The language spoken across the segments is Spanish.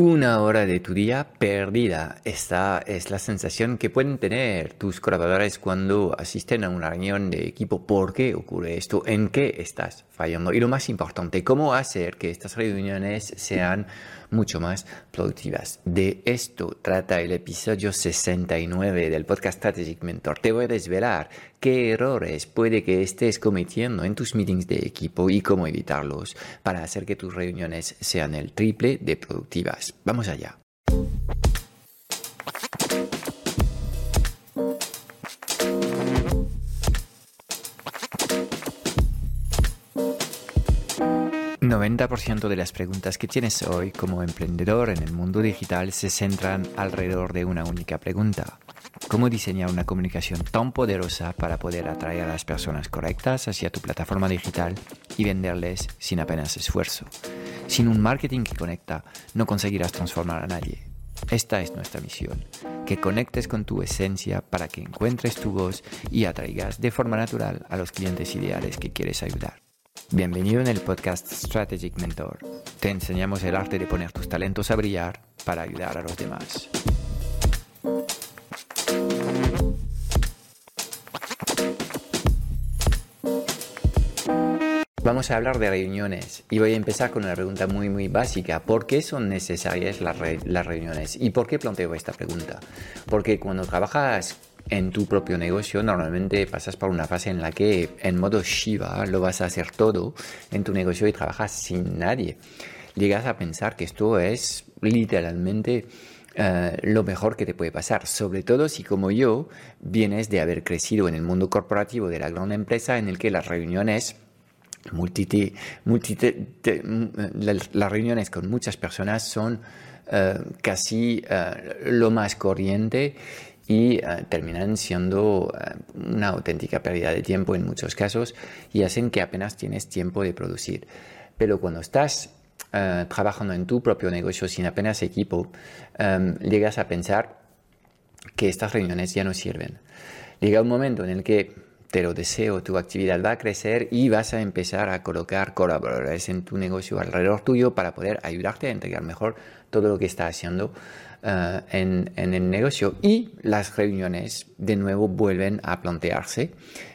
Una hora de tu día perdida. Esta es la sensación que pueden tener tus colaboradores cuando asisten a una reunión de equipo. ¿Por qué ocurre esto? ¿En qué estás fallando? Y lo más importante, ¿cómo hacer que estas reuniones sean mucho más productivas? De esto trata el episodio 69 del podcast Strategic Mentor. Te voy a desvelar qué errores puede que estés cometiendo en tus meetings de equipo y cómo evitarlos para hacer que tus reuniones sean el triple de productivas. Vamos allá. ...90% de las preguntas que tienes hoy como emprendedor en el mundo digital se centran alrededor de una única pregunta. ¿Cómo diseñar una comunicación tan poderosa para poder atraer a las personas correctas hacia tu plataforma digital y venderles sin apenas esfuerzo? Sin un marketing que conecta, no conseguirás transformar a nadie. Esta es nuestra misión, que conectes con tu esencia para que encuentres tu voz y atraigas de forma natural a los clientes ideales que quieres ayudar. Bienvenido en el podcast Strategic Mentor. Te enseñamos el arte de poner tus talentos a brillar para ayudar a los demás. Vamos a hablar de reuniones y voy a empezar con una pregunta muy muy básica. ¿Por qué son necesarias las, reuniones? ¿Y por qué planteo esta pregunta? Porque cuando trabajas en tu propio negocio normalmente pasas por una fase en la que en modo Shiva lo vas a hacer todo en tu negocio y trabajas sin nadie. Llegas a pensar que esto es literalmente eh, lo mejor que te puede pasar, sobre todo si como yo vienes de haber crecido en el mundo corporativo de la gran empresa en el que las reuniones multi, las reuniones con muchas personas son eh, casi eh, lo más corriente y eh, terminan siendo una auténtica pérdida de tiempo en muchos casos y hacen que apenas tienes tiempo de producir. Pero cuando estás trabajando en tu propio negocio sin apenas equipo, llegas a pensar que estas reuniones ya no sirven. Llega un momento en el que te lo deseo, tu actividad va a crecer y vas a empezar a colocar colaboradores en tu negocio alrededor tuyo para poder ayudarte a entregar mejor todo lo que está haciendo eh, en, el negocio. Y las reuniones de nuevo vuelven a plantearse,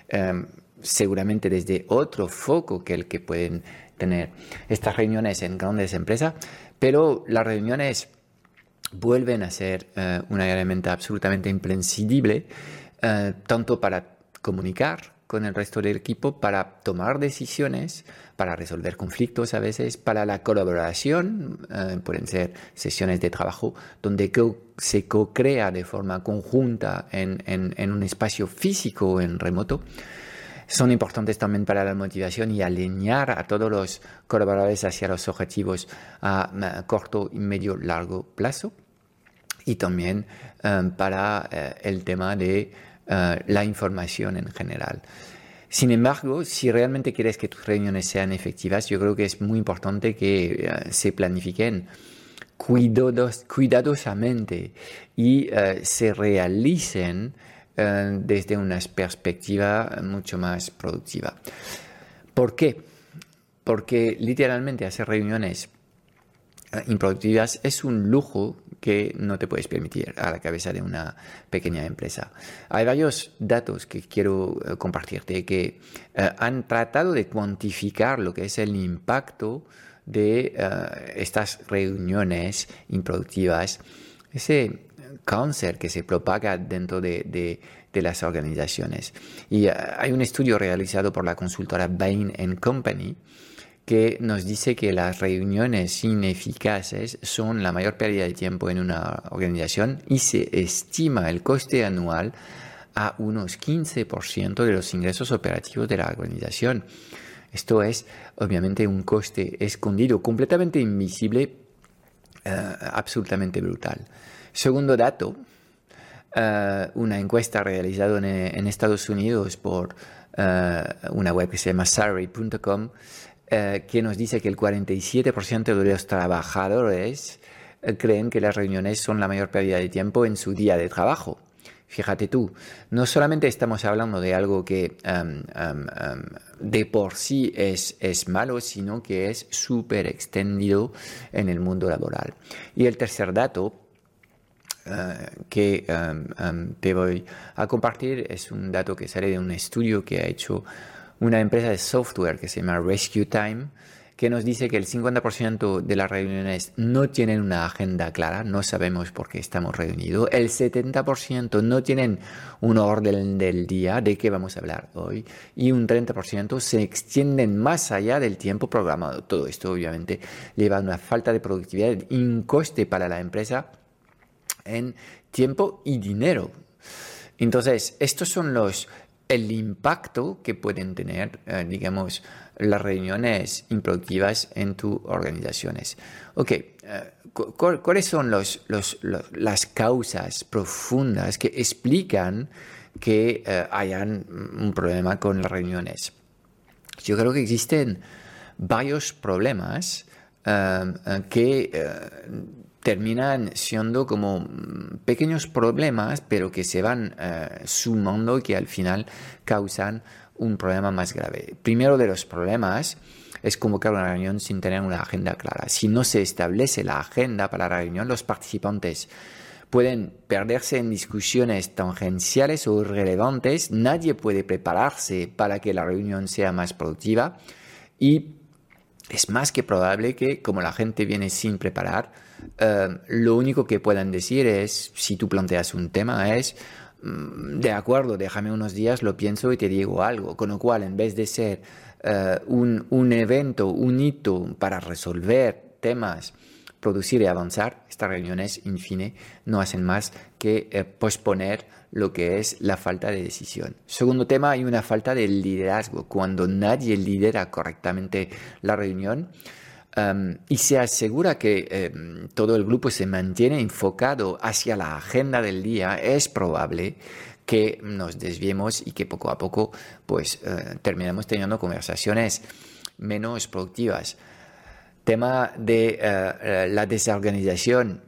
em, seguramente desde otro foco que el que pueden tener estas reuniones en grandes empresas, pero las reuniones vuelven a ser eh, una herramienta absolutamente imprescindible, eh, tanto para comunicar con el resto del equipo para tomar decisiones, para resolver conflictos a veces, para la colaboración, eh, pueden ser sesiones de trabajo donde se co-crea de forma conjunta en, en, un espacio físico en remoto. Son importantes también para la motivación y alinear a todos los colaboradores hacia los objetivos a, corto, y medio, largo plazo. Y también eh, para eh, el tema de eh, la información en general. Sin embargo, si realmente quieres que tus reuniones sean efectivas, yo creo que es muy importante que eh, se planifiquen cuidadosamente y eh, se realicen desde una perspectiva mucho más productiva. ¿Por qué? Porque literalmente hacer reuniones improductivas es un lujo que no te puedes permitir a la cabeza de una pequeña empresa. Hay varios datos que quiero eh, compartirte que eh, han tratado de cuantificar lo que es el impacto de eh, estas reuniones improductivas, ese cáncer que se propaga dentro de, de las organizaciones. Y hay un estudio realizado por la consultora Bain Company que nos dice que las reuniones ineficaces son la mayor pérdida de tiempo en una organización y se estima el coste anual a unos 15% de los ingresos operativos de la organización. Esto es obviamente un coste escondido, completamente invisible, eh, absolutamente brutal. Segundo dato, eh, una encuesta realizada en, Estados Unidos por eh, una web que se llama salary.com eh, que nos dice que el 47% de los trabajadores eh, creen que las reuniones son la mayor pérdida de tiempo en su día de trabajo. Fíjate tú, no solamente estamos hablando de algo que de por sí es, es malo, sino que es súper extendido en el mundo laboral. Y el tercer dato eh, que te voy a compartir es un dato que sale de un estudio que ha hecho una empresa de software que se llama Rescue Time que nos dice que el 50% de las reuniones no tienen una agenda clara, no sabemos por qué estamos reunidos, el 70% no tienen un orden del día de qué vamos a hablar hoy y un 30% se extienden más allá del tiempo programado. Todo esto obviamente lleva a una falta de productividad y un coste para la empresa en tiempo y dinero. Entonces, estos son los el impacto que pueden tener, eh, digamos, las reuniones improductivas en tus organizaciones. Ok, eh, ¿cuáles son las causas profundas que explican que eh, hayan un problema con las reuniones? Yo creo que existen varios problemas que terminan siendo como pequeños problemas, pero que se van sumando y que al final causan un problema más grave. Primero de los problemas es convocar una reunión sin tener una agenda clara. Si no se establece la agenda para la reunión, los participantes pueden perderse en discusiones tangenciales o irrelevantes, nadie puede prepararse para que la reunión sea más productiva y es más que probable que como la gente viene sin preparar, eh, lo único que puedan decir es, si tú planteas un tema, es, Mm, de acuerdo, déjame unos días, lo pienso y te digo algo. Con lo cual, en vez de ser eh, un, un, evento, un hito para resolver temas, producir y avanzar, estas reuniones, en fin, no hacen más que eh, posponer lo que es la falta de decisión. Segundo tema, hay una falta de liderazgo. Cuando nadie lidera correctamente la reunión, y se asegura que em, todo el grupo se mantiene enfocado hacia la agenda del día, es probable que nos desviemos y que poco a poco pues eh, terminemos teniendo conversaciones menos productivas. Tema de eh, eh, la desorganización.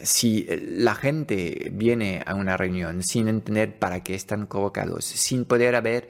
si la gente viene a una reunión sin entender para qué están convocados, sin poder haber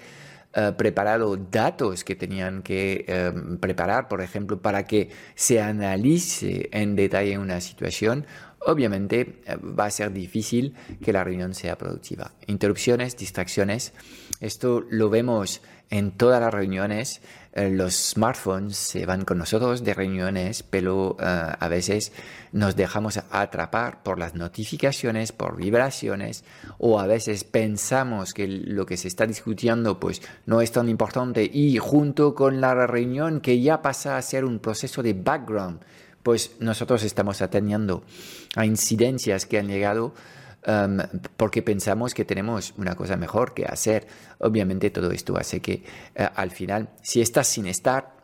eh, preparado datos que tenían que eh, preparar, por ejemplo, para que se analice en detalle una situación, obviamente eh, va a ser difícil que la reunión sea productiva. Interrupciones, distracciones, esto lo vemos en todas las reuniones. Eh, los smartphones se van con nosotros de reuniones, pero eh, a veces nos dejamos atrapar por las notificaciones, por vibraciones, o a veces pensamos que lo que se está discutiendo pues no es tan importante y junto con la reunión que ya pasa a ser un proceso de background, pues nosotros estamos atendiendo a incidencias que han llegado porque pensamos que tenemos una cosa mejor que hacer. Obviamente todo esto hace que uh, al final, si estás sin estar,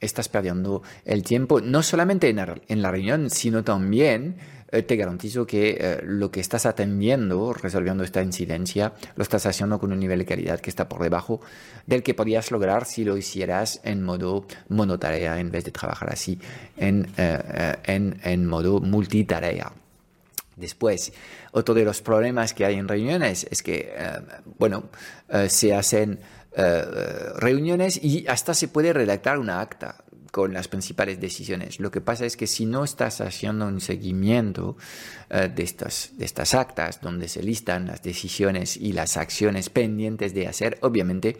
estás perdiendo el tiempo, no solamente en la, reunión, sino también eh, te garantizo que eh, lo que estás atendiendo, resolviendo esta incidencia, lo estás haciendo con un nivel de calidad que está por debajo del que podrías lograr si lo hicieras en modo monotarea en vez de trabajar así en, eh, en, en modo multitarea. Después, otro de los problemas que hay en reuniones es que, bueno, se hacen reuniones y hasta se puede redactar una acta con las principales decisiones. Lo que pasa es que si no estás haciendo un seguimiento eh, de, de estas actas donde se listan las decisiones y las acciones pendientes de hacer, obviamente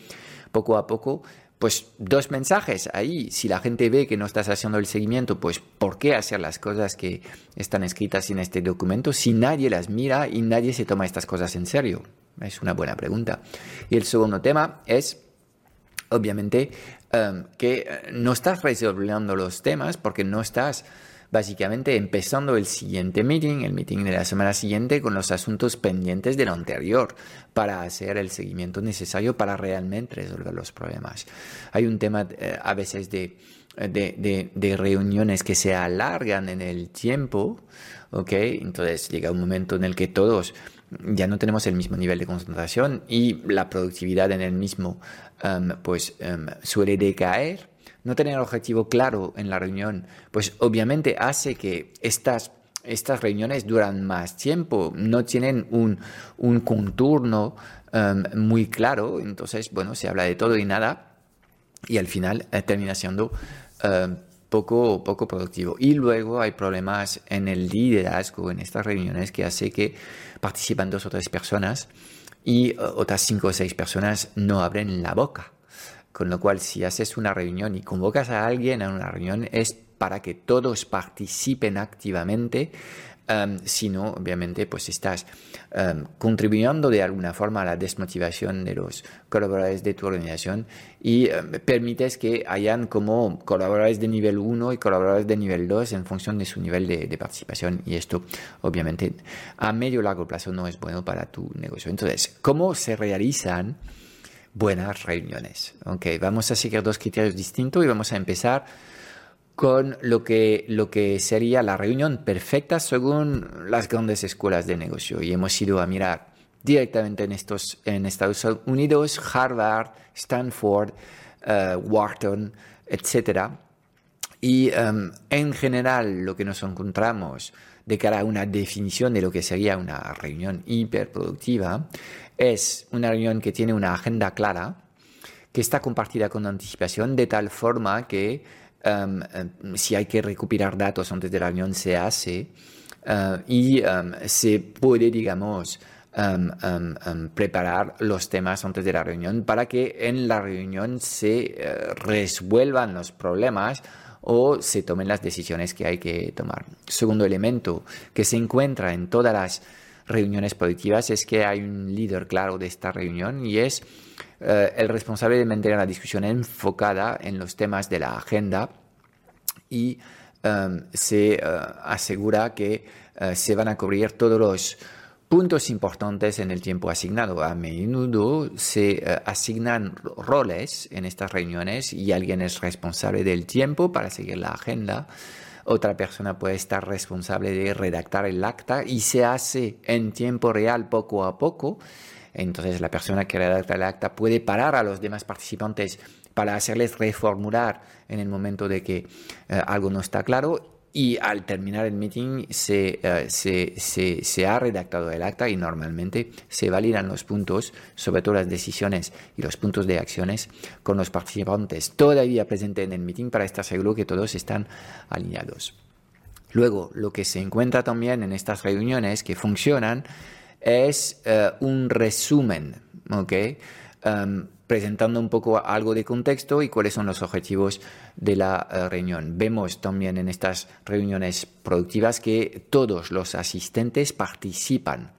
poco a poco, pues dos mensajes ahí. Si la gente ve que no estás haciendo el seguimiento, pues ¿por qué hacer las cosas que están escritas en este documento si nadie las mira y nadie se toma estas cosas en serio? Es una buena pregunta. Y el segundo tema es obviamente Em, que eh, no estás resolviendo los temas porque no estás básicamente empezando el siguiente meeting, el meeting de la semana siguiente, con los asuntos pendientes de lo anterior para hacer el seguimiento necesario para realmente resolver los problemas. Hay un tema eh, a veces de, de, reuniones que se alargan en el tiempo, ¿ok? Entonces llega un momento en el que todos ya no tenemos el mismo nivel de concentración y la productividad en el mismo em, pues em, suele decaer. No tener el objetivo claro en la reunión, pues obviamente hace que estas estas reuniones duran más tiempo, no tienen un, un contorno em, muy claro, entonces, bueno, se habla de todo y nada y al final eh, termina siendo em, poco, poco productivo. Y luego hay problemas en el liderazgo en estas reuniones que hace que participan dos o tres personas y otras cinco o seis personas no abren la boca. Con lo cual, si haces una reunión y convocas a alguien a una reunión, es para que todos participen activamente, um, si no, obviamente, pues estás um, contribuyendo de alguna forma a la desmotivación de los colaboradores de tu organización y um, permites que hayan como colaboradores de nivel 1 y colaboradores de nivel 2 en función de su nivel de, de participación y esto, obviamente, a medio largo plazo no es bueno para tu negocio. Entonces, ¿cómo se realizan? Buenas reuniones. Okay, vamos a seguir dos criterios distintos y vamos a empezar con lo que, lo que sería la reunión perfecta según las grandes escuelas de negocio. Y hemos ido a mirar directamente en, estos, en Estados Unidos, Harvard, Stanford, uh, Wharton, etc. Y um, en general lo que nos encontramos de cara a una definición de lo que sería una reunión hiperproductiva es una reunión que tiene una agenda clara, que está compartida con anticipación de tal forma que Um, um, si hay que recuperar datos antes de la reunión, se hace uh, y um, se puede, digamos, preparar los temas antes de la reunión para que en la reunión se uh, resuelvan los problemas o se tomen las decisiones que hay que tomar. Segundo elemento que se encuentra en todas las reuniones productivas es que hay un líder claro de esta reunión y es uh, el responsable de mantener la discusión enfocada en los temas de la agenda y um, se uh, asegura que se van a cubrir todos los puntos importantes en el tiempo asignado. A menudo se uh, asignan roles en estas reuniones y alguien es responsable del tiempo para seguir la agenda. Otra persona puede estar responsable de redactar el acta y se hace en tiempo real poco a poco. Entonces la persona que redacta el acta puede parar a los demás participantes para hacerles reformular en el momento de que eh, algo no está claro y al terminar el meeting se, eh, se, se, se, ha redactado el acta y normalmente se validan los puntos, sobre todo las decisiones y los puntos de acciones con los participantes todavía presentes en el meeting para estar seguro que todos están alineados. Luego, lo que se encuentra también en estas reuniones que funcionan es eh, un resumen, ¿ok? Um, presentando un poco algo de contexto y cuáles son los objetivos de la eh, reunión. Vemos también en estas reuniones productivas que todos los asistentes participan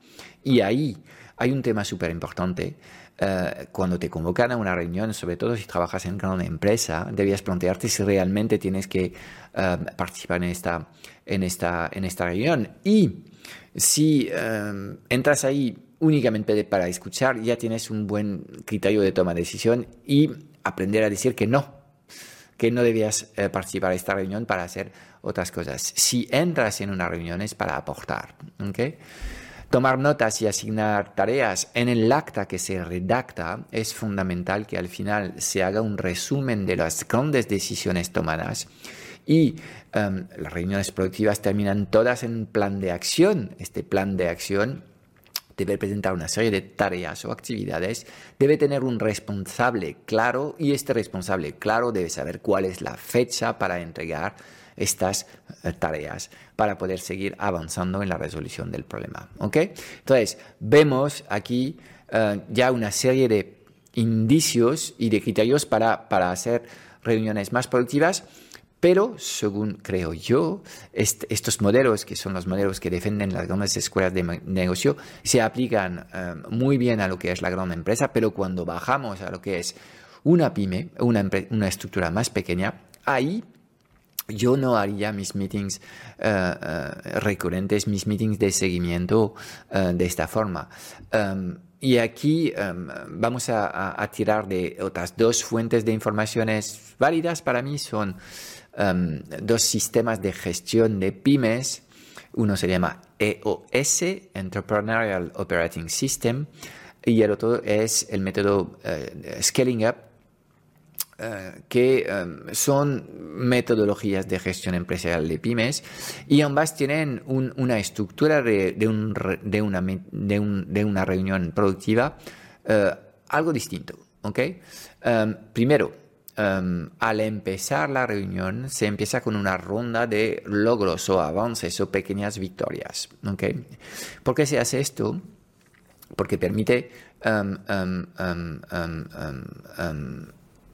y ahí hay un tema súper importante. Eh, cuando te convocan a una reunión, sobre todo si trabajas en una empresa, debías plantearte si realmente tienes que eh, participar en esta, en, esta, en esta reunión. Y si entras ahí únicamente para escuchar, ya tienes un buen criterio de toma de decisión y aprender a decir que no, que no debías eh, participar en esta reunión para hacer otras cosas. Si entras en una reunión es para aportar. Tomar notas y asignar tareas en el acta que se redacta es fundamental que al final se haga un resumen de las grandes decisiones tomadas y em, las reuniones productivas terminan todas en plan de acción. Este plan de acción debe presentar una serie de tareas o actividades, debe tener un responsable claro y este responsable claro debe saber cuál es la fecha para entregar estas eh, tareas para poder seguir avanzando en la resolución del problema. ¿ok? Entonces, vemos aquí eh, ya una serie de indicios y de criterios para, para hacer reuniones más productivas pero, según creo yo, estos modelos, que son los modelos que defienden las grandes escuelas de negocio, se aplican eh, muy bien a lo que es la gran empresa, pero cuando bajamos a lo que es una pyme, una, estructura más pequeña, ahí yo no haría mis meetings eh, eh, recurrentes, mis meetings de seguimiento de esta forma. Em, y aquí em, vamos a, a, tirar de otras dos fuentes de informaciones válidas para mí, son Um, dos sistemas de gestión de pymes. Uno se llama EOS, Entrepreneurial Operating System, y el otro es el método uh, Scaling Up, eh, que em, son metodologías de gestión empresarial de pymes y ambas tienen una estructura de, una, reunión productiva eh, algo distinto. Em, primero, em, al empezar la reunión se empieza con una ronda de logros o avances o pequeñas victorias. ¿Por qué se hace esto? Porque permite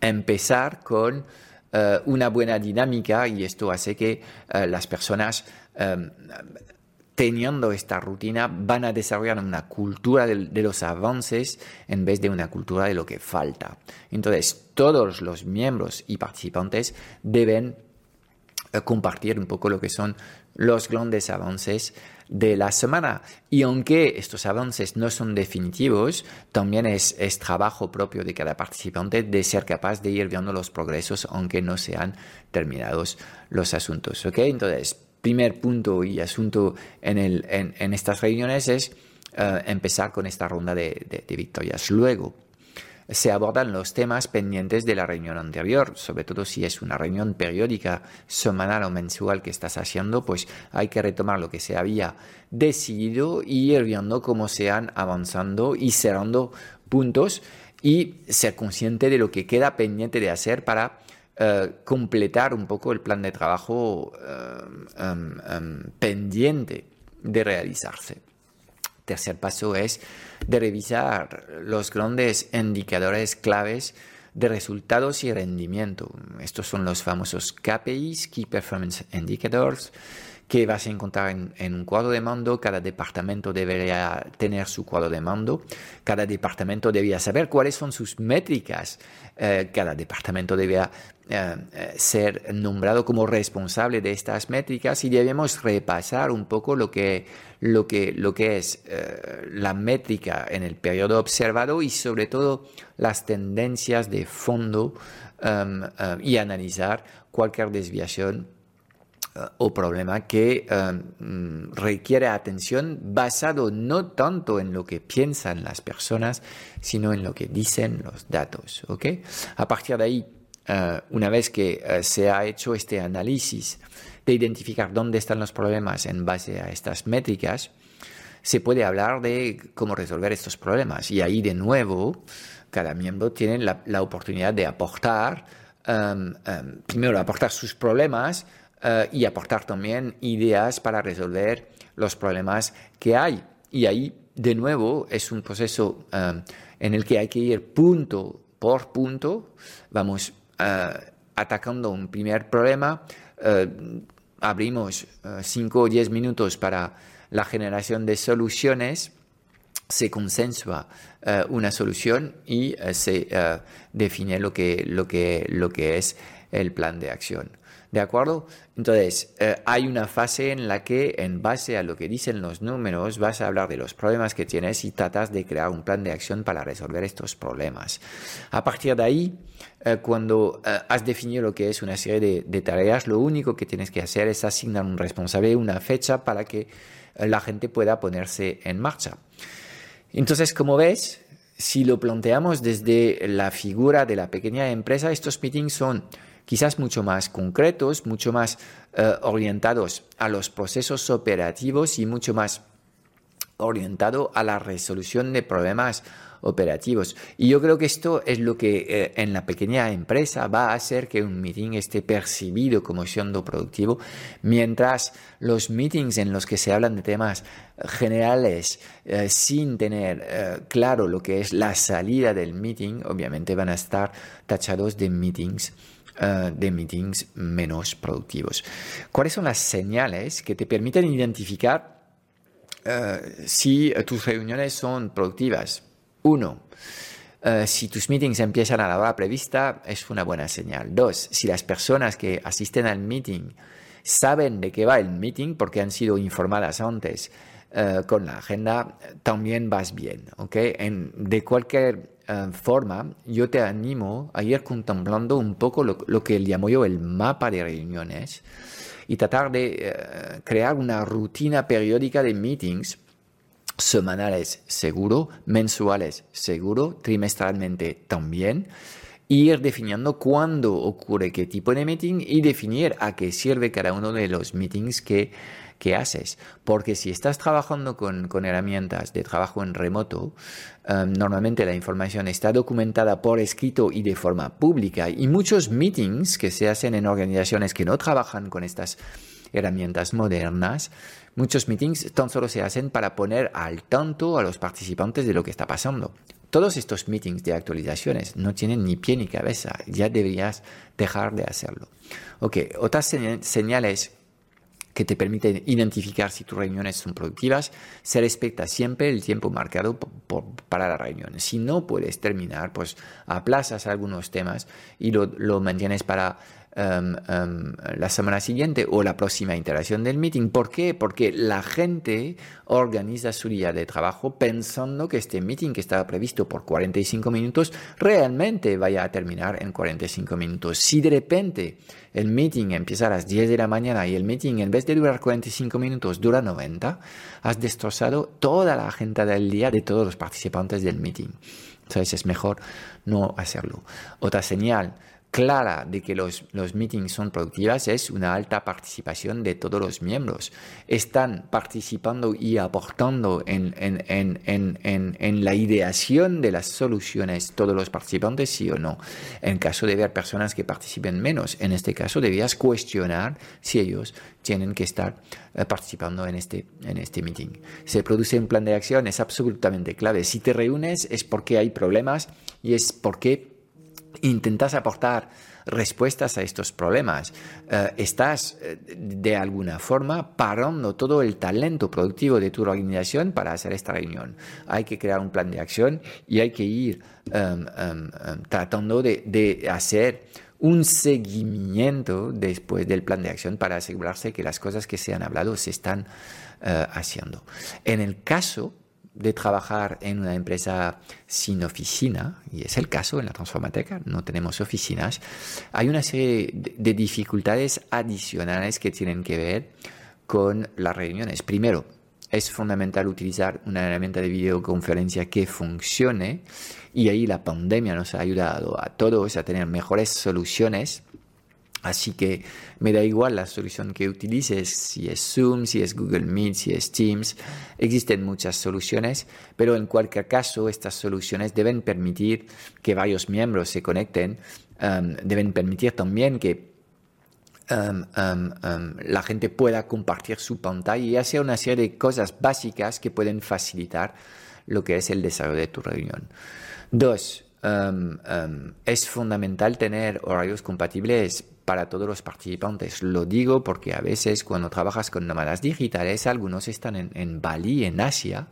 empezar con eh, una buena dinámica y esto hace que eh, las personas em, teniendo esta rutina van a desarrollar una cultura de, los avances en vez de una cultura de lo que falta. Entonces, todos los miembros y participantes deben eh, compartir un poco lo que son los grandes avances de la semana. Y aunque estos avances no son definitivos, también es, trabajo propio de cada participante de ser capaz de ir viendo los progresos aunque no sean terminados los asuntos. ¿ok? Entonces, primer punto y asunto en, el, en, estas reuniones es eh, empezar con esta ronda de victorias. Luego, se abordan los temas pendientes de la reunión anterior, sobre todo si es una reunión periódica, semanal o mensual que estás haciendo, pues hay que retomar lo que se había decidido y ir viendo cómo se han avanzando y cerrando puntos y ser consciente de lo que queda pendiente de hacer para eh, completar un poco el plan de trabajo eh, em, em, pendiente de realizarse tercer paso es de revisar los grandes indicadores claves de resultados y rendimiento. Estos son los famosos KPIs, Key Performance Indicators, que vas a encontrar en, un cuadro de mando. Cada departamento debería tener su cuadro de mando. Cada departamento debía saber cuáles son sus métricas. Eh, cada departamento debía eh, eh, ser nombrado como responsable de estas métricas y debemos repasar un poco lo que, lo que, lo que es la métrica en el periodo observado y sobre todo las tendencias de fondo y analizar cualquier desviación eh, o problema que mm, requiere atención basado no tanto en lo que piensan las personas, sino en lo que dicen los datos. ¿okay? A partir de ahí, eh, una vez que se ha hecho este análisis de identificar dónde están los problemas en base a estas métricas, se puede hablar de cómo resolver estos problemas. Y ahí de nuevo, cada miembro tiene la, oportunidad de aportar, primero aportar sus problemas, eh, y aportar también ideas para resolver los problemas que hay. Y ahí, de nuevo, es un proceso eh, en el que hay que ir punto por punto. Vamos eh, atacando un primer problema, abrimos 5 o 10 minutos para la generación de soluciones se consensua una solución y se define lo que, lo, que, lo que es el plan de acción. ¿De acuerdo? Entonces, eh, hay una fase en la que, en base a lo que dicen los números, vas a hablar de los problemas que tienes y tratas de crear un plan de acción para resolver estos problemas. A partir de ahí, eh, cuando eh, has definido lo que es una serie de, tareas, lo único que tienes que hacer es asignar un responsable, una fecha para que la gente pueda ponerse en marcha. Entonces, como ves, si lo planteamos desde la figura de la pequeña empresa, estos meetings son quizás mucho más concretos, mucho más eh, orientados a los procesos operativos y mucho más orientado a la resolución de problemas operativos. Y yo creo que esto es lo que eh, en la pequeña empresa va a hacer que un meeting esté percibido como siendo productivo, mientras los meetings en los que se hablan de temas generales eh, sin tener claro lo que es la salida del meeting, obviamente van a estar tachados de meetings eh, de meetings menos productivos. ¿Cuáles son las señales que te permiten identificar eh, si tus reuniones son productivas? Uno, eh, si tus meetings empiezan a la hora prevista, es una buena señal. Dos, si las personas que asisten al meeting saben de qué va el meeting porque han sido informadas antes con la agenda, también vas bien. ¿okay? De cualquier eh, forma, yo te animo a ir contemplando un poco lo, que llamo yo el mapa de reuniones y tratar de eh, crear una rutina periódica de meetings semanales seguro, mensuales seguro, trimestralmente también, ir definiendo cuándo ocurre qué tipo de meeting y definir a qué sirve cada uno de los meetings que, que haces. Porque si estás trabajando con, con herramientas de trabajo en remoto, em, normalmente la información está documentada por escrito y de forma pública. Y muchos meetings que se hacen en organizaciones que no trabajan con estas herramientas modernas, muchos meetings tan solo se hacen para poner al tanto a los participantes de lo que está pasando. Todos estos meetings de actualizaciones no tienen ni pie ni cabeza, ya deberías dejar de hacerlo. Ok, otras señales que te permiten identificar si tus reuniones son productivas, se respeta siempre el tiempo marcado para la reunión. Si no puedes terminar, pues aplazas algunos temas y lo, lo mantienes para Em, em, la semana siguiente o la próxima interacción del meeting. ¿Por qué? Porque la gente organiza su día de trabajo pensando que este meeting que estaba previsto por 45 minutos realmente vaya a terminar en 45 minutos. Si de repente el meeting empieza a las 10 de la mañana y el meeting en vez de durar 45 minutos dura 90, has destrozado toda la agenda del día de todos los participantes del meeting. Entonces es mejor no hacerlo. Otra señal clara de que los, los meetings son productivas es una alta participación de todos los miembros. Están participando y aportando en, en, en, en, la ideación de las soluciones todos los participantes, sí o no. En caso de ver personas que participen menos, en este caso debías cuestionar si ellos tienen que estar eh, participando en este, en este meeting. Se produce un plan de acción, es absolutamente clave. Si te reúnes es porque hay problemas y es porque intentas aportar respuestas a estos problemas. Eh, estás eh, de alguna forma parando todo el talento productivo de tu organización para hacer esta reunión. Hay que crear un plan de acción y hay que ir em, em, em, tratando de, hacer un seguimiento después del plan de acción para asegurarse que las cosas que se han hablado se están eh, haciendo. En el caso de trabajar en una empresa sin oficina, y es el caso en la Transformateca, no tenemos oficinas, hay una serie de dificultades adicionales que tienen que ver con las reuniones. Primero, es fundamental utilizar una herramienta de videoconferencia que funcione y ahí la pandemia nos ha ayudado a todos a tener mejores soluciones Así que me da igual la solución que utilices, si es Zoom, si es Google Meet, si es Teams. Existen muchas soluciones, pero en cualquier caso estas soluciones deben permitir que varios miembros se conecten, um, deben permitir también que um, um, la gente pueda compartir su pantalla y hacer una serie de cosas básicas que pueden facilitar lo que es el desarrollo de tu reunión. Dos, es fundamental tener horarios compatibles para todos los participantes. Lo digo porque a veces cuando trabajas con nómadas digitales, algunos están en, Bali, en Asia,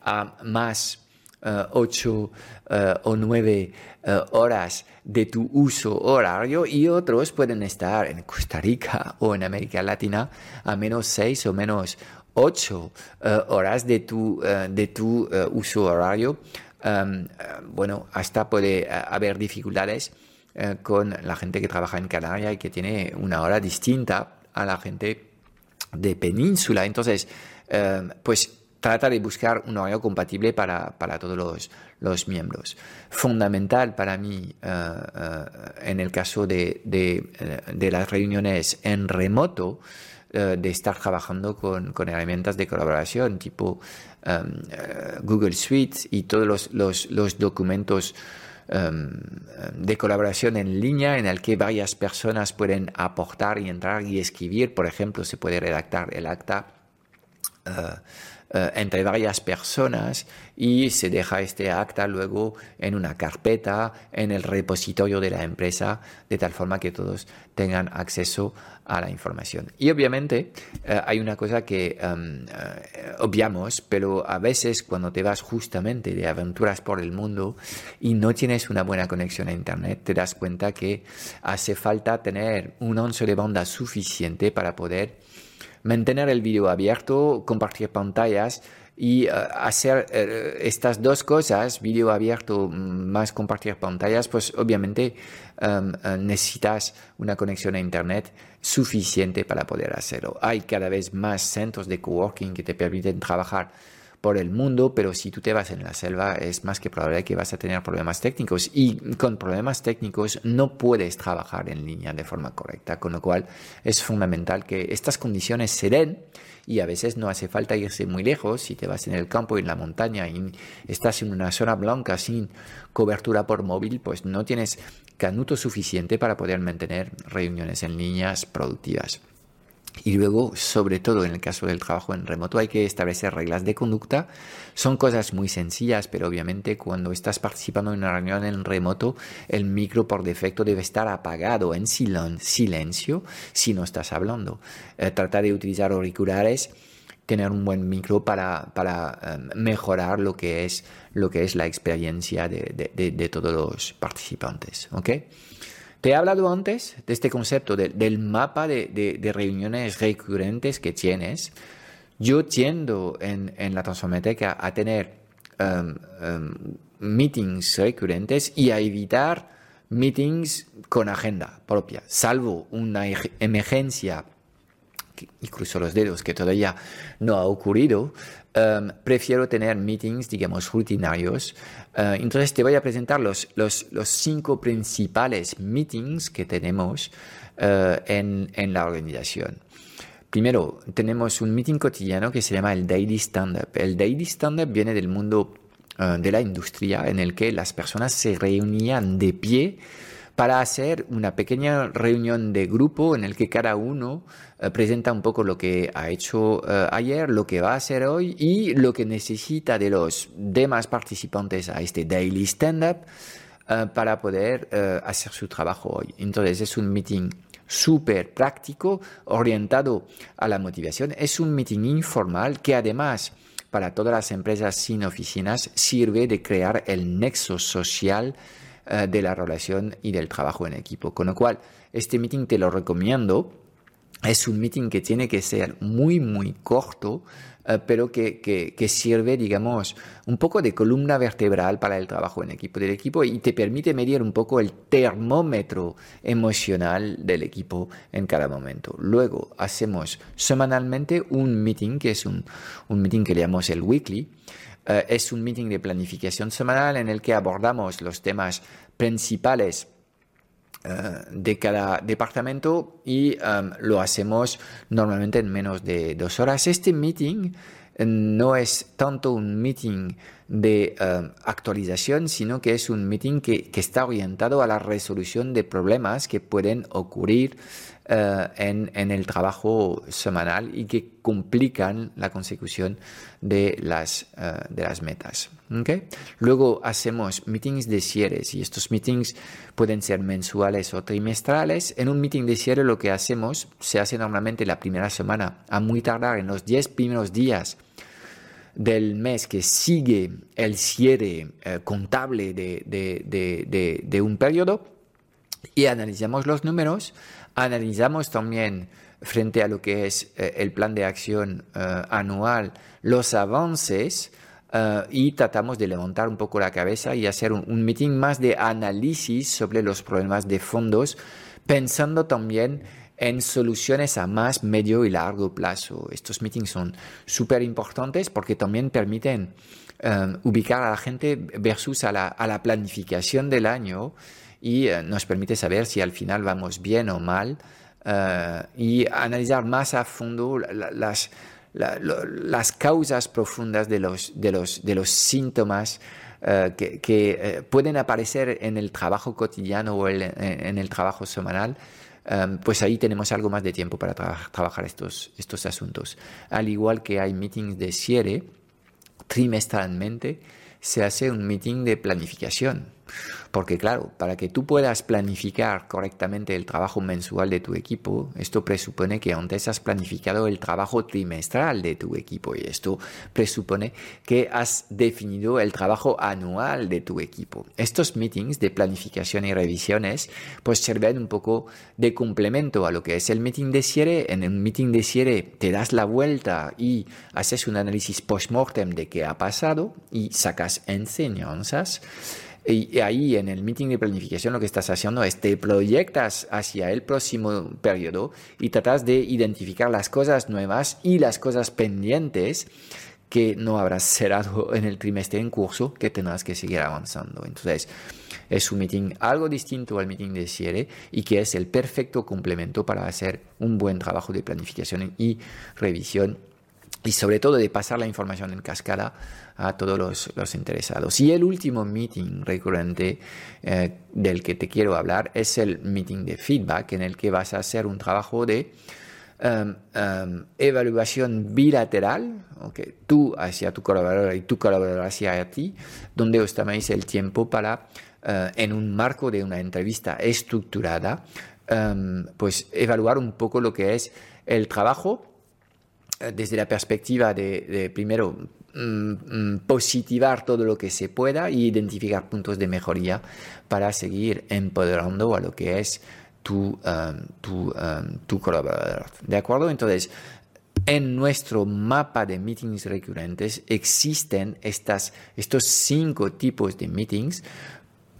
a más uh, ocho eh, o nueve eh, horas de tu uso horario y otros pueden estar en Costa Rica o en América Latina a menos seis o menos ocho horas de tu, de tu uso horario. Um, bueno, hasta puede haber dificultades eh, con la gente que trabaja en Canarias y que tiene una hora distinta a la gente de península. Entonces, eh, pues trata de buscar un horario compatible para, para todos los, los, miembros. Fundamental para mí eh, en el caso de, de, las reuniones en remoto, de estar trabajando con, con, herramientas de colaboración tipo Google Suite y todos los, los, los documentos de colaboración en línea en el que varias personas pueden aportar y entrar y escribir. Por ejemplo, se puede redactar el acta eh, eh, entre varias personas y se deja este acta luego en una carpeta en el repositorio de la empresa de tal forma que todos tengan acceso a la información. Y obviamente eh, hay una cosa que em, obviamos, pero a veces cuando te vas justamente de aventuras por el mundo y no tienes una buena conexión a Internet, te das cuenta que hace falta tener un ancho de banda suficiente para poder mantener el vídeo abierto, compartir pantallas y eh, hacer eh, estas dos cosas, vídeo abierto más compartir pantallas, pues obviamente em, eh, necesitas una conexión a Internet suficiente para poder hacerlo. Hay cada vez más centros de coworking que te permiten trabajar por el mundo, pero si tú te vas en la selva es más que probable que vas a tener problemas técnicos y con problemas técnicos no puedes trabajar en línea de forma correcta, con lo cual es fundamental que estas condiciones se den y a veces no hace falta irse muy lejos. Si te vas en el campo, en la montaña y estás en una zona blanca sin cobertura por móvil, pues no tienes canuto suficiente para poder mantener reuniones en líneas productivas. Y luego, sobre todo en el caso del trabajo en remoto, hay que establecer reglas de conducta. Son cosas muy sencillas, pero obviamente cuando estás participando en una reunión en remoto, el micro por defecto debe estar apagado en silencio si no estás hablando. Eh, trata de utilizar auriculares tener un buen micro para, para eh, mejorar lo que, es, lo que es la experiencia de, de, de todos los participantes. ¿okay? Te he hablado antes de este concepto del mapa de, reuniones recurrentes que tienes. Yo tiendo en, la transformateca a tener um, um, meetings recurrentes y a evitar meetings con agenda propia, salvo una emergencia y cruzo los dedos que todavía no ha ocurrido, um, prefiero tener meetings, digamos, rutinarios. Uh, entonces te voy a presentar los, los, los cinco principales meetings que tenemos uh, en, en, la organización. Primero, tenemos un meeting cotidiano que se llama el Daily Stand-Up. El Daily Stand-Up viene del mundo uh, de la industria en el que las personas se reunían de pie para hacer una pequeña reunión de grupo en el que cada uno eh, presenta un poco lo que ha hecho eh, ayer, lo que va a hacer hoy y lo que necesita de los demás participantes a este daily stand-up eh, para poder hacer su trabajo hoy. Entonces es un meeting súper práctico, orientado a la motivación. Es un meeting informal que además para todas las empresas sin oficinas sirve de crear el nexo social eh, de la relación y del trabajo en equipo. Con lo cual, este meeting te lo recomiendo. Es un meeting que tiene que ser muy, muy corto, eh, pero que, que, sirve, digamos, un poco de columna vertebral para el trabajo en equipo del equipo y te permite medir un poco el termómetro emocional del equipo en cada momento. Luego hacemos semanalmente un meeting, que es un, un meeting que le llamamos el weekly, eh, es un meeting de planificación semanal en el que abordamos los temas principales eh, de cada departamento y em, lo hacemos normalmente en menos de dos horas. Este meeting eh, no es tanto un meeting de em, actualización, sino que es un meeting que, que, está orientado a la resolución de problemas que pueden ocurrir eh, en, en, el trabajo semanal y que complican la consecución de las, eh, de las metas. ¿okay? Luego hacemos meetings de cierres y estos meetings pueden ser mensuales o trimestrales. En un meeting de cierre lo que hacemos se hace normalmente la primera semana, a muy tardar en los 10 primeros días del mes que sigue el cierre eh, contable de, de, de, de, un periodo y analizamos los números Analizamos también frente a lo que es eh, el plan de acción eh, anual los avances eh, y tratamos de levantar un poco la cabeza y hacer un, meeting más de análisis sobre los problemas de fondos, pensando también en soluciones a más medio y largo plazo. Estos meetings son súper importantes porque también permiten ubicar a la gente versus a la, a la planificación del año y eh, nos permite saber si al final vamos bien o mal eh, y analizar más a fondo las, las causas profundas de los, de los, de los síntomas eh, que, pueden aparecer en el trabajo cotidiano o en el trabajo semanal. pues ahí tenemos algo más de tiempo para trabajar estos, estos asuntos. Al igual que hay meetings de cierre trimestralmente, se hace un meeting de planificación porque claro, para que tú puedas planificar correctamente el trabajo mensual de tu equipo, esto presupone que antes has planificado el trabajo trimestral de tu equipo y esto presupone que has definido el trabajo anual de tu equipo. Estos meetings de planificación y revisiones pues sirven un poco de complemento a lo que es el meeting de cierre. En un meeting de cierre te das la vuelta y haces un análisis post-mortem de qué ha pasado y sacas enseñanzas. Y ahí en el meeting de planificación lo que estás haciendo es te proyectas hacia el próximo periodo y tratas de identificar las cosas nuevas y las cosas pendientes que no habrás cerrado en el trimestre en curso, que tendrás que seguir avanzando. Entonces, es un meeting algo distinto al meeting de cierre y que es el perfecto complemento para hacer un buen trabajo de planificación y revisión y sobre todo de pasar la información en cascada a todos los, interesados. Y el último meeting recurrente eh, del que te quiero hablar es el meeting de feedback en el que vas a hacer un trabajo de em, em, evaluación bilateral, okay, tú hacia tu colaborador y tu colaborador hacia ti, donde os tomáis el tiempo para, eh, en un marco de una entrevista estructurada, em, pues evaluar un poco lo que es el trabajo desde la perspectiva de, primero mm, mm, positivar todo lo que se pueda e identificar puntos de mejoría para seguir empoderando a lo que es tu, um, tu, um, tu colaborador. ¿De acuerdo? Entonces, en nuestro mapa de meetings recurrentes existen estas, estos cinco tipos de meetings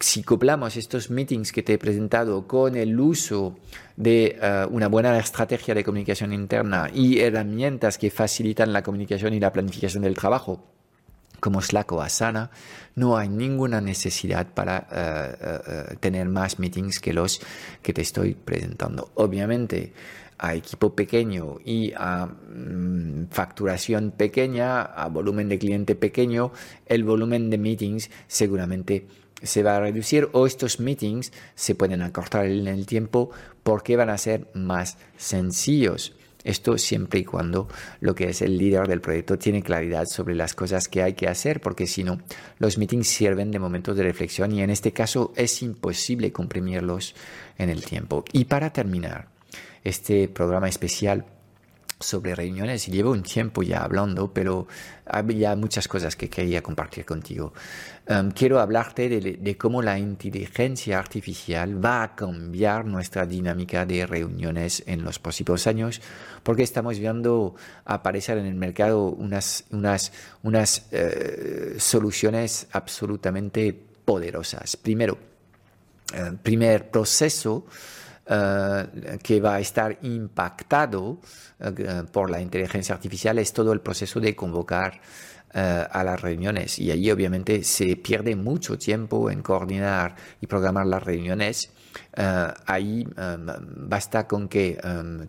si coplamos estos meetings que te he presentado con el uso de eh, una buena estrategia de comunicación interna y herramientas que facilitan la comunicación y la planificación del trabajo, como Slack o Asana, no hay ninguna necesidad para eh, eh, tener más meetings que los que te estoy presentando. Obviamente, a equipo pequeño y a mm, facturación pequeña, a volumen de cliente pequeño, el volumen de meetings seguramente se va a reducir o estos meetings se pueden acortar en el tiempo porque van a ser más sencillos. Esto siempre y cuando lo que es el líder del proyecto tiene claridad sobre las cosas que hay que hacer, porque si no, los meetings sirven de momentos de reflexión y en este caso es imposible comprimirlos en el tiempo. Y para terminar este programa especial, sobre reuniones y llevo un tiempo ya hablando, pero había muchas cosas que quería compartir contigo. Um, quiero hablarte de, cómo la inteligencia artificial va a cambiar nuestra dinámica de reuniones en los próximos años, porque estamos viendo aparecer en el mercado unas, unas, unas eh, soluciones absolutamente poderosas. Primero, eh, primer proceso que va a estar impactado eh, por la inteligencia artificial es todo el proceso de convocar a las reuniones y ahí obviamente se pierde mucho tiempo en coordinar y programar las reuniones. ahí basta con que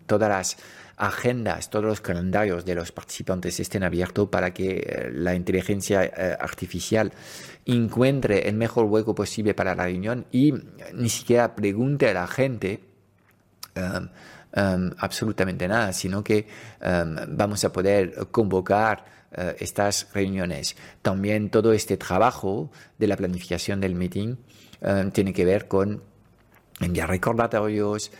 todas las agendas, todos los calendarios de los participantes estén abiertos para que la inteligencia artificial encuentre el mejor hueco posible para la reunión y ni siquiera pregunte a la gente absolutamente nada, sino que vamos a poder convocar uh, estas reuniones. También todo este trabajo de la planificación del meeting tiene que ver con enviar recordatorios,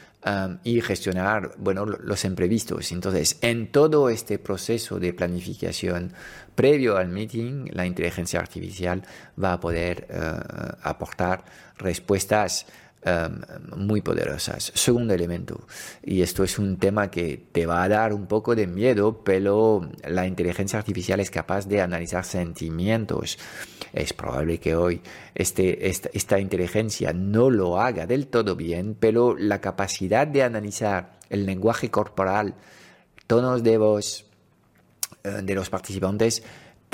y gestionar bueno, los imprevistos. Entonces, en todo este proceso de planificación previo al meeting, la inteligencia artificial va a poder eh, aportar respuestas Em, muy poderosas. Segundo elemento, y esto es un tema que te va a dar un poco de miedo, pero la inteligencia artificial es capaz de analizar sentimientos. Es probable que hoy este, esta, inteligencia no lo haga del todo bien, pero la capacidad de analizar el lenguaje corporal, tonos de voz eh, de los participantes,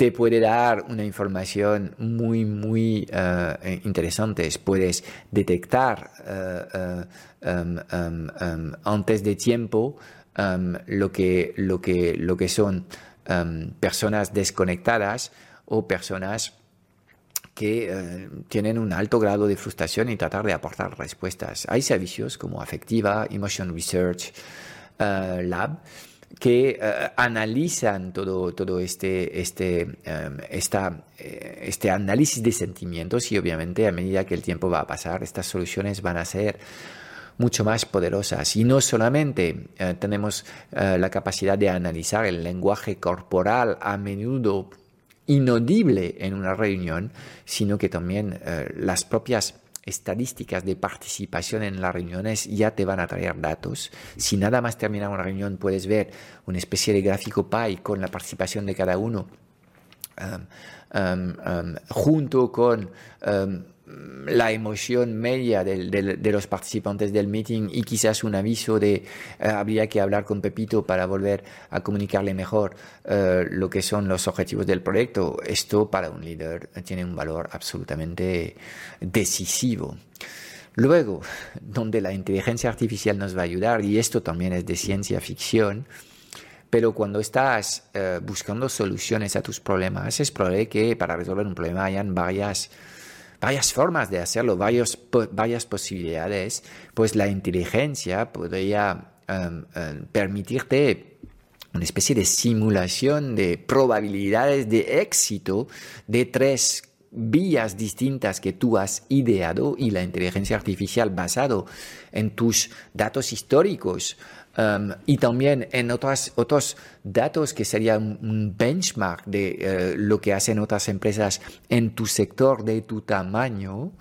te puede dar una información muy, muy uh, interesante. Puedes detectar uh, um, antes de tiempo lo, que, lo, que, lo que son personas desconectadas o personas que uh, tienen un alto grado de frustración y tratar de aportar respuestas. Hay servicios como Afectiva, Emotion Research Lab, que eh, analizan todo, todo este, este, em, esta, eh, este análisis de sentimientos y obviamente a medida que el tiempo va a pasar, estas soluciones van a ser mucho más poderosas. Y no solamente eh, tenemos la capacidad de analizar el lenguaje corporal a menudo inaudible en una reunión, sino que también las propias estadísticas de participación en las reuniones ya te van a traer datos. Si nada más terminar una reunión puedes ver una especie de gráfico PI con la participación de cada uno. Um, um, um, junto con la emoción media de los participantes del meeting y quizás un aviso de eh, habría que hablar con Pepito para volver a comunicarle mejor eh, lo que son los objetivos del proyecto, esto para un líder tiene un valor absolutamente decisivo. Luego, donde la inteligencia artificial nos va a ayudar, y esto también es de ciencia ficción, pero cuando estás eh, buscando soluciones a tus problemas, es probable que para resolver un problema hayan varias varias formas de hacerlo, varias posibilidades, pues la inteligencia podría em, em, permitirte una especie de simulación de probabilidades de éxito de tres vías distintas que tú has ideado y la inteligencia artificial basado en tus datos históricos Um, y también en otras, otros datos que serían un benchmark de eh, lo que hacen otras empresas en tu sector de tu tamaño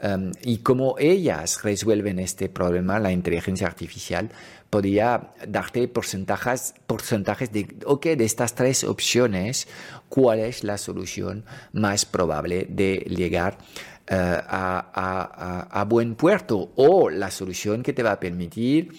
um, y cómo ellas resuelven este problema, la inteligencia artificial podría darte porcentajes, porcentajes de, ok, de estas tres opciones, cuál es la solución más probable de llegar a, a, a buen puerto o la solución que te va a permitir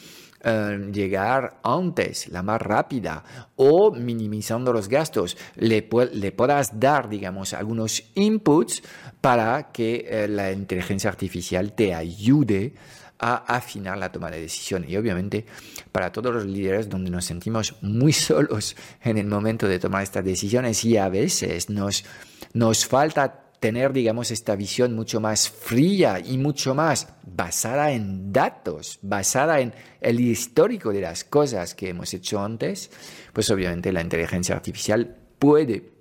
eh, llegar antes, la más rápida, o minimizando los gastos, le, le puedas dar, digamos, algunos inputs para que eh, la inteligencia artificial te ayude a afinar la toma de decisión. Y obviamente para todos los líderes donde nos sentimos muy solos en el momento de tomar estas decisiones y a veces nos, nos falta tener, digamos, esta visión mucho más fría y mucho más basada en datos, basada en el histórico de las cosas que hemos hecho antes, pues obviamente la inteligencia artificial puede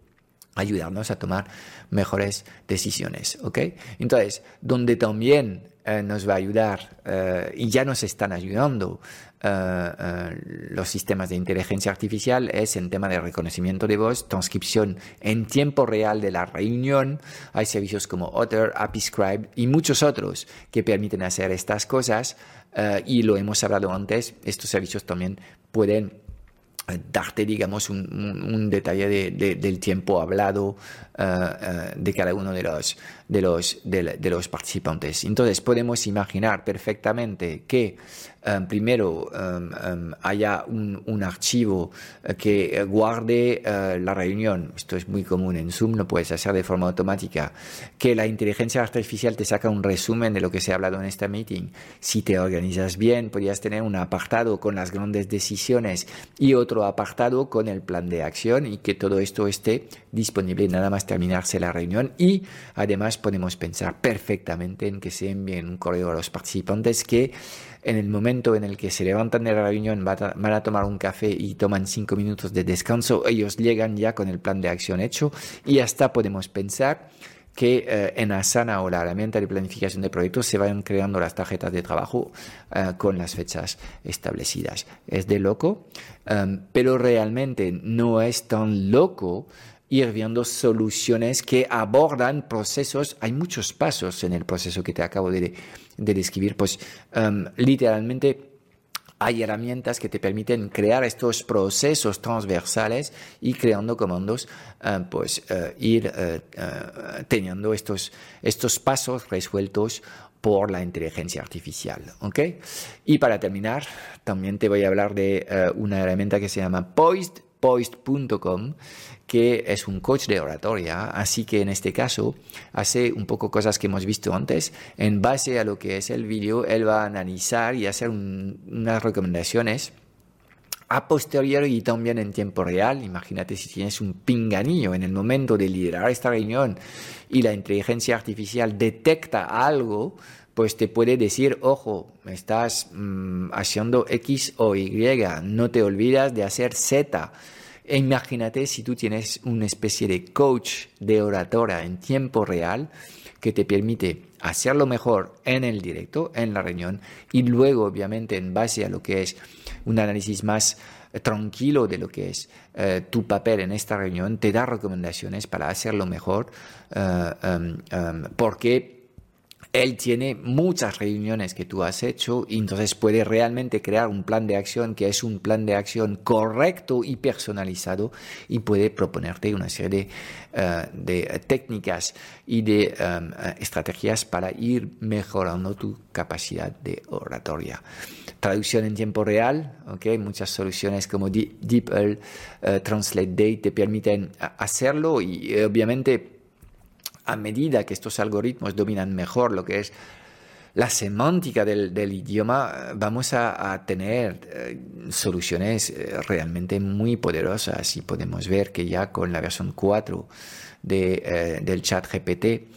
ayudarnos a tomar mejores decisiones, ¿ok? Entonces, donde también eh, nos va a ayudar eh, y ya nos están ayudando eh, los sistemas de inteligencia artificial es en tema de reconocimiento de voz, transcripción en tiempo real de la reunión. Hay servicios como Otter, Apiscribe y muchos otros que permiten hacer estas cosas y lo hemos hablado antes, estos servicios también pueden darte, digamos, un, detalle del tiempo hablado de cada uno de los, de los, de, los participantes. Entonces podemos imaginar perfectamente que eh, primero eh, eh, haya un, archivo que guarde la reunión. Esto es muy común en Zoom, lo puedes hacer de forma automática. Que la inteligencia artificial te saca un resumen de lo que se ha hablado en esta meeting. Si te organizas bien, podrías tener un apartado con las grandes decisiones y otro apartado con el plan de acción y que todo esto esté disponible nada más terminarse la reunión y además podemos pensar perfectamente en que se envíen un correo a los participantes que en el momento en el que se levantan de la reunión van a tomar un café y toman cinco minutos de descanso, ellos llegan ya con el plan de acción hecho y hasta podemos pensar que eh, en Asana o la herramienta de planificación de proyectos se vayan creando las tarjetas de trabajo eh, con las fechas establecidas. Es de loco, eh, pero realmente no es tan loco ir viendo soluciones que abordan procesos. Hay muchos pasos en el proceso que te acabo de, describir. Pues um, literalmente hay herramientas que te permiten crear estos procesos transversales y creando comandos, um, pues uh, ir uh, uh, teniendo estos, estos pasos resueltos por la inteligencia artificial. ¿ok? Y para terminar, también te voy a hablar de una herramienta que se llama Poised, poised.com que es un coach de oratoria, así que en este caso hace un poco cosas que hemos visto antes. En base a lo que es el vídeo, él va a analizar y hacer unas recomendaciones a posteriori y también en tiempo real. Imagínate si tienes un pinganillo en el momento de liderar esta reunión y la inteligencia artificial detecta algo, pues te puede decir, ojo, estás mm, haciendo X o Y, no te olvidas de hacer Z. E imagínate si tú tienes una especie de coach de oratora en tiempo real que te permite hacerlo mejor en el directo, en la reunión, y luego, obviamente, en base a lo que es un análisis más tranquilo de lo que es eh, tu papel en esta reunión, te da recomendaciones para hacerlo mejor, eh, em, em, porque él tiene muchas reuniones que tú has hecho y entonces puede realmente crear un plan de acción que es un plan de acción correcto y personalizado y puede proponerte una serie de, eh, técnicas y de em, estrategias para ir mejorando tu capacidad de oratoria. Traducción en tiempo real, muchas soluciones como DeepL, uh, Translate Day te permiten hacerlo y obviamente a medida que estos algoritmos dominan mejor lo que es la semántica del, idioma, vamos a, tener eh, soluciones eh, realmente muy poderosas. Y podemos ver que ya con la versión 4 de, eh, del chat GPT,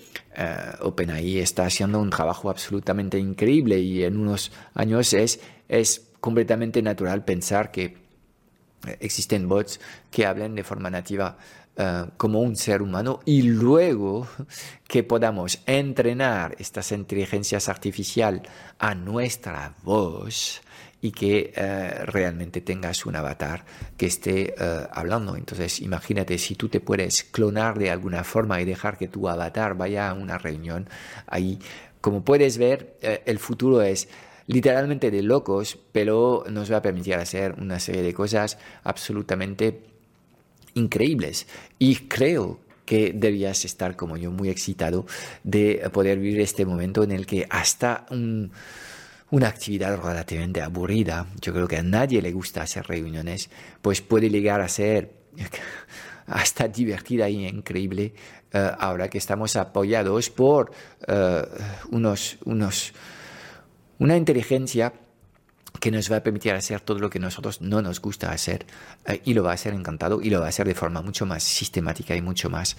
OpenAI está haciendo un trabajo absolutamente increíble. Y en unos años es, es completamente natural pensar que existen bots que hablen de forma nativa eh, como un ser humano y luego que podamos entrenar estas inteligencias artificiales a nuestra voz y que eh, realmente tengas un avatar que esté eh, hablando. Entonces, imagínate si tú te puedes clonar de alguna forma y dejar que tu avatar vaya a una reunión ahí. Como puedes ver, el futuro es literalmente de locos, pero nos va a permitir hacer una serie de cosas absolutamente increíbles. Y creo que debías estar como yo muy excitado de poder vivir este momento en el que hasta una actividad relativamente aburrida, yo creo que a nadie le gusta hacer reuniones, pues puede llegar a ser hasta divertida y increíble eh, ahora que estamos apoyados por eh, unos, unos, una inteligencia que nos va a permitir hacer todo lo que nosotros no nos gusta hacer eh, y lo va a hacer encantado y lo va a hacer de forma mucho más sistemática y mucho más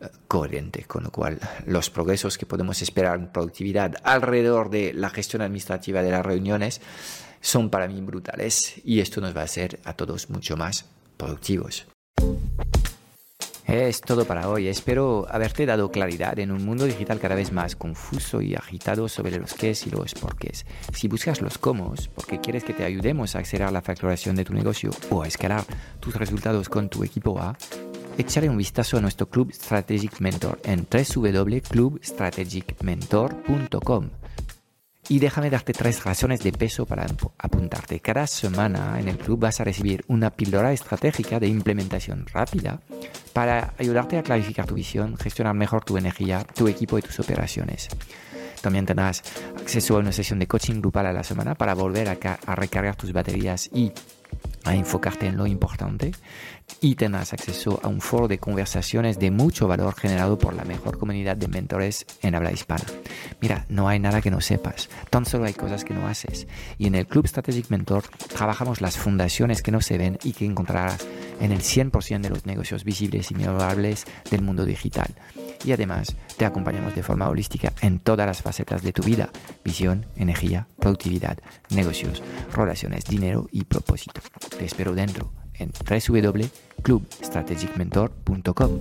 eh, coherente, con lo cual los progresos que podemos esperar en productividad alrededor de la gestión administrativa de las reuniones son para mí brutales y esto nos va a hacer a todos mucho más productivos. Es todo para hoy. Espero haberte dado claridad en un mundo digital cada vez más confuso y agitado sobre los qués y los porqués. Si buscas los cómo, porque quieres que te ayudemos a acelerar la facturación de tu negocio o a escalar tus resultados con tu equipo A, echaré un vistazo a nuestro Club Strategic Mentor en www.clubstrategicmentor.com. Y déjame darte tres razones de peso para apuntarte. Cada semana en el club vas a recibir una píldora estratégica de implementación rápida para ayudarte a clarificar tu visión, gestionar mejor tu energía, tu equipo y tus operaciones. También tendrás acceso a una sesión de coaching grupal a la semana para volver a, a recargar tus baterías y a enfocarte en lo importante y tendrás acceso a un foro de conversaciones de mucho valor generado por la mejor comunidad de mentores en habla hispana. Mira, no hay nada que no sepas, tan solo hay cosas que no haces. Y en el Club Strategic Mentor trabajamos las fundaciones que no se ven y que encontrarás en el 100% de los negocios visibles y memorables del mundo digital. Y además te acompañamos de forma holística en todas las facetas de tu vida, visión, energía, productividad, negocios, relaciones, dinero y propósito. Te espero dentro en www.clubstrategicmentor.com.